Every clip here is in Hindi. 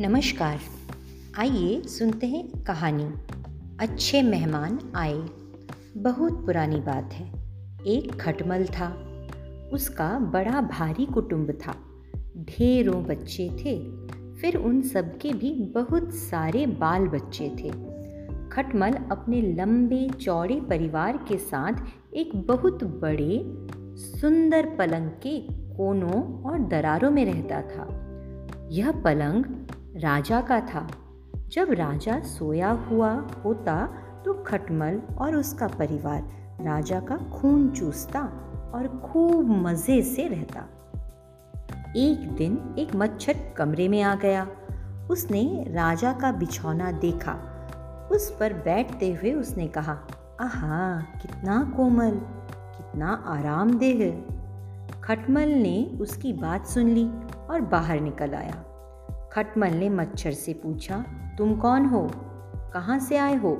नमस्कार। आइए सुनते हैं कहानी। अच्छे मेहमान आए। बहुत पुरानी बात है। एक खटमल था। उसका बड़ा भारी कुटुंब था। ढेरों बच्चे थे। फिर उन सबके भी बहुत सारे बाल बच्चे थे। खटमल अपने लंबे, चौड़े परिवार के साथ एक बहुत बड़े, सुंदर पलंग के कोनों और दरारों में रहता था। यह पलंग राजा का था। जब राजा सोया हुआ होता तो खटमल और उसका परिवार राजा का खून चूसता और खूब मज़े से रहता। एक दिन एक मच्छर कमरे में आ गया। उसने राजा का बिछौना देखा। उस पर बैठते हुए उसने कहा, आहा, कितना कोमल, कितना आरामदेह। खटमल ने उसकी बात सुन ली और बाहर निकल आया। खटमल ने मच्छर से पूछा, तुम कौन हो? कहाँ से आए हो?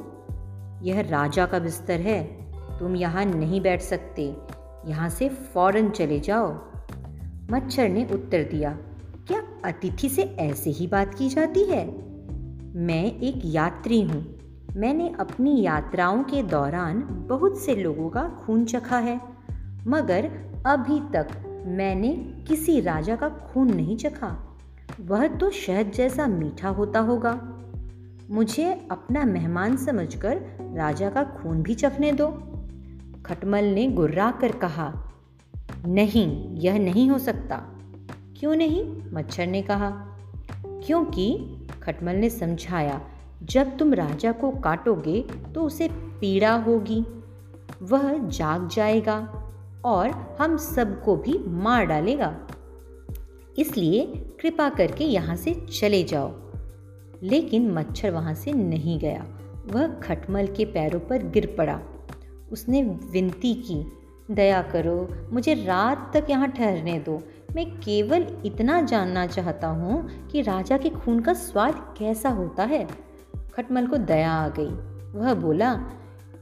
यह राजा का बिस्तर है। तुम यहाँ नहीं बैठ सकते। यहाँ से फ़ौरन चले जाओ। मच्छर ने उत्तर दिया, क्या अतिथि से ऐसे ही बात की जाती है? मैं एक यात्री हूँ। मैंने अपनी यात्राओं के दौरान बहुत से लोगों का खून चखा है। मगर अभी तक मैंने किसी राजा का खून नहीं चखा। वह तो शहद जैसा मीठा होता होगा। मुझे अपना मेहमान समझकर राजा का खून भी चखने दो। खटमल ने गुर्रा कर कहा, नहीं, यह नहीं हो सकता। क्यों नहीं? मच्छर ने कहा। क्योंकि, खटमल ने समझाया, जब तुम राजा को काटोगे तो उसे पीड़ा होगी। वह जाग जाएगा और हम सबको भी मार डालेगा। इसलिए कृपा करके यहाँ से चले जाओ। लेकिन मच्छर वहाँ से नहीं गया। वह खटमल के पैरों पर गिर पड़ा। उसने विनती की, दया करो, मुझे रात तक यहाँ ठहरने दो। मैं केवल इतना जानना चाहता हूँ कि राजा के खून का स्वाद कैसा होता है। खटमल को दया आ गई। वह बोला,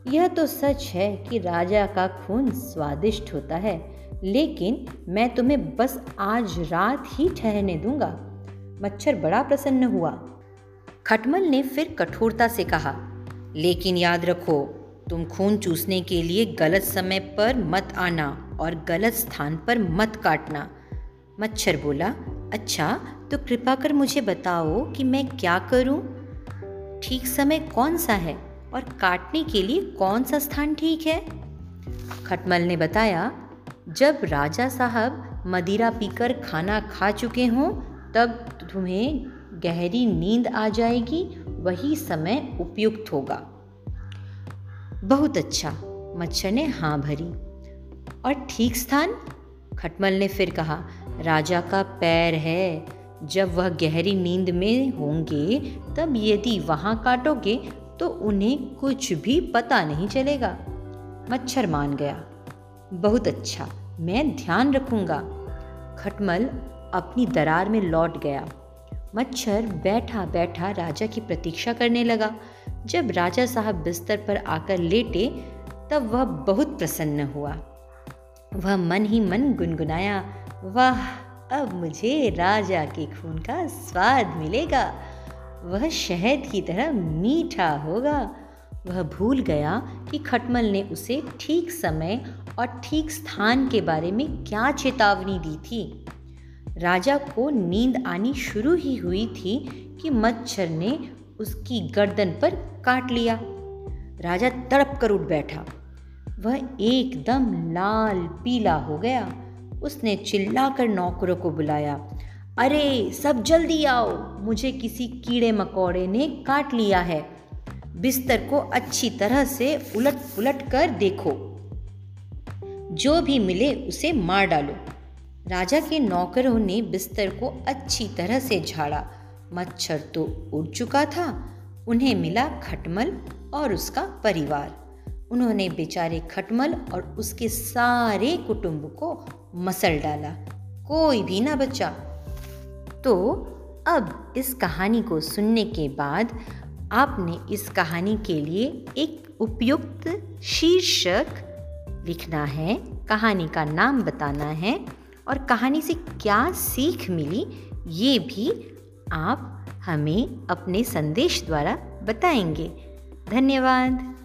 यह तो सच है कि राजा का खून स्वादिष्ट होता है। लेकिन मैं तुम्हें बस आज रात ही ठहरने दूँगा। मच्छर बड़ा प्रसन्न हुआ। खटमल ने फिर कठोरता से कहा, लेकिन याद रखो, तुम खून चूसने के लिए गलत समय पर मत आना और गलत स्थान पर मत काटना। मच्छर बोला अच्छा तो कृपा कर मुझे बताओ कि मैं क्या करूँ? ठीक समय कौन सा है और काटने के लिए कौन सा स्थान ठीक है? खटमल ने बताया जब राजा साहब मदिरा पीकर खाना खा चुके हों, तब तुम्हें गहरी नींद आ जाएगी, वही समय उपयुक्त होगा। बहुत अच्छा मच्छर ने हाँ भरी। और ठीक स्थान? खटमल ने फिर कहा, राजा का पैर है, जब वह गहरी नींद में होंगे, तब यदि वहाँ काटोगे तो उन्हें कुछ भी पता नहीं चलेगा। मच्छर मान गया। बहुत अच्छा मैं ध्यान रखूँगा। खटमल अपनी दरार में लौट गया। मच्छर बैठा बैठा राजा की प्रतीक्षा करने लगा। जब राजा साहब बिस्तर पर आकर लेटे, तब वह बहुत प्रसन्न हुआ। वह मन ही मन गुनगुनाया, वाह, अब मुझे राजा के खून का स्वाद मिलेगा। वह शहद की तरह मीठा होगा। वह भूल गया कि खटमल ने उसे ठीक समय और ठीक स्थान के बारे में क्या चेतावनी दी थी? राजा को नींद आनी शुरू ही हुई थी कि मच्छर ने उसकी गर्दन पर काट लिया। राजा तड़प कर उठ बैठा। वह एकदम लाल पीला हो गया। उसने चिल्लाकर नौकरों को बुलाया। अरे, सब जल्दी आओ। मुझे किसी कीड़े मकोड़े ने काट लिया है। बिस्तर को अच्छी तरह से उलट पुलट कर देखो। जो भी मिले उसे मार डालो। राजा के नौकरों ने बिस्तर को अच्छी तरह से झाड़ा। मच्छर तो उड़ चुका था। उन्हें मिला खटमल और उसका परिवार। उन्होंने बेचारे खटमल और उसके सारे कुटुंब को मसल डाला। कोई भी ना बचा। तो अब इस कहानी को सुनने के बाद आपने इस कहानी के लिए एक उपयुक्त शीर्षक लिखना है, कहानी का नाम बताना है और कहानी से क्या सीख मिली, ये भी आप हमें अपने संदेश द्वारा बताएँगे। धन्यवाद।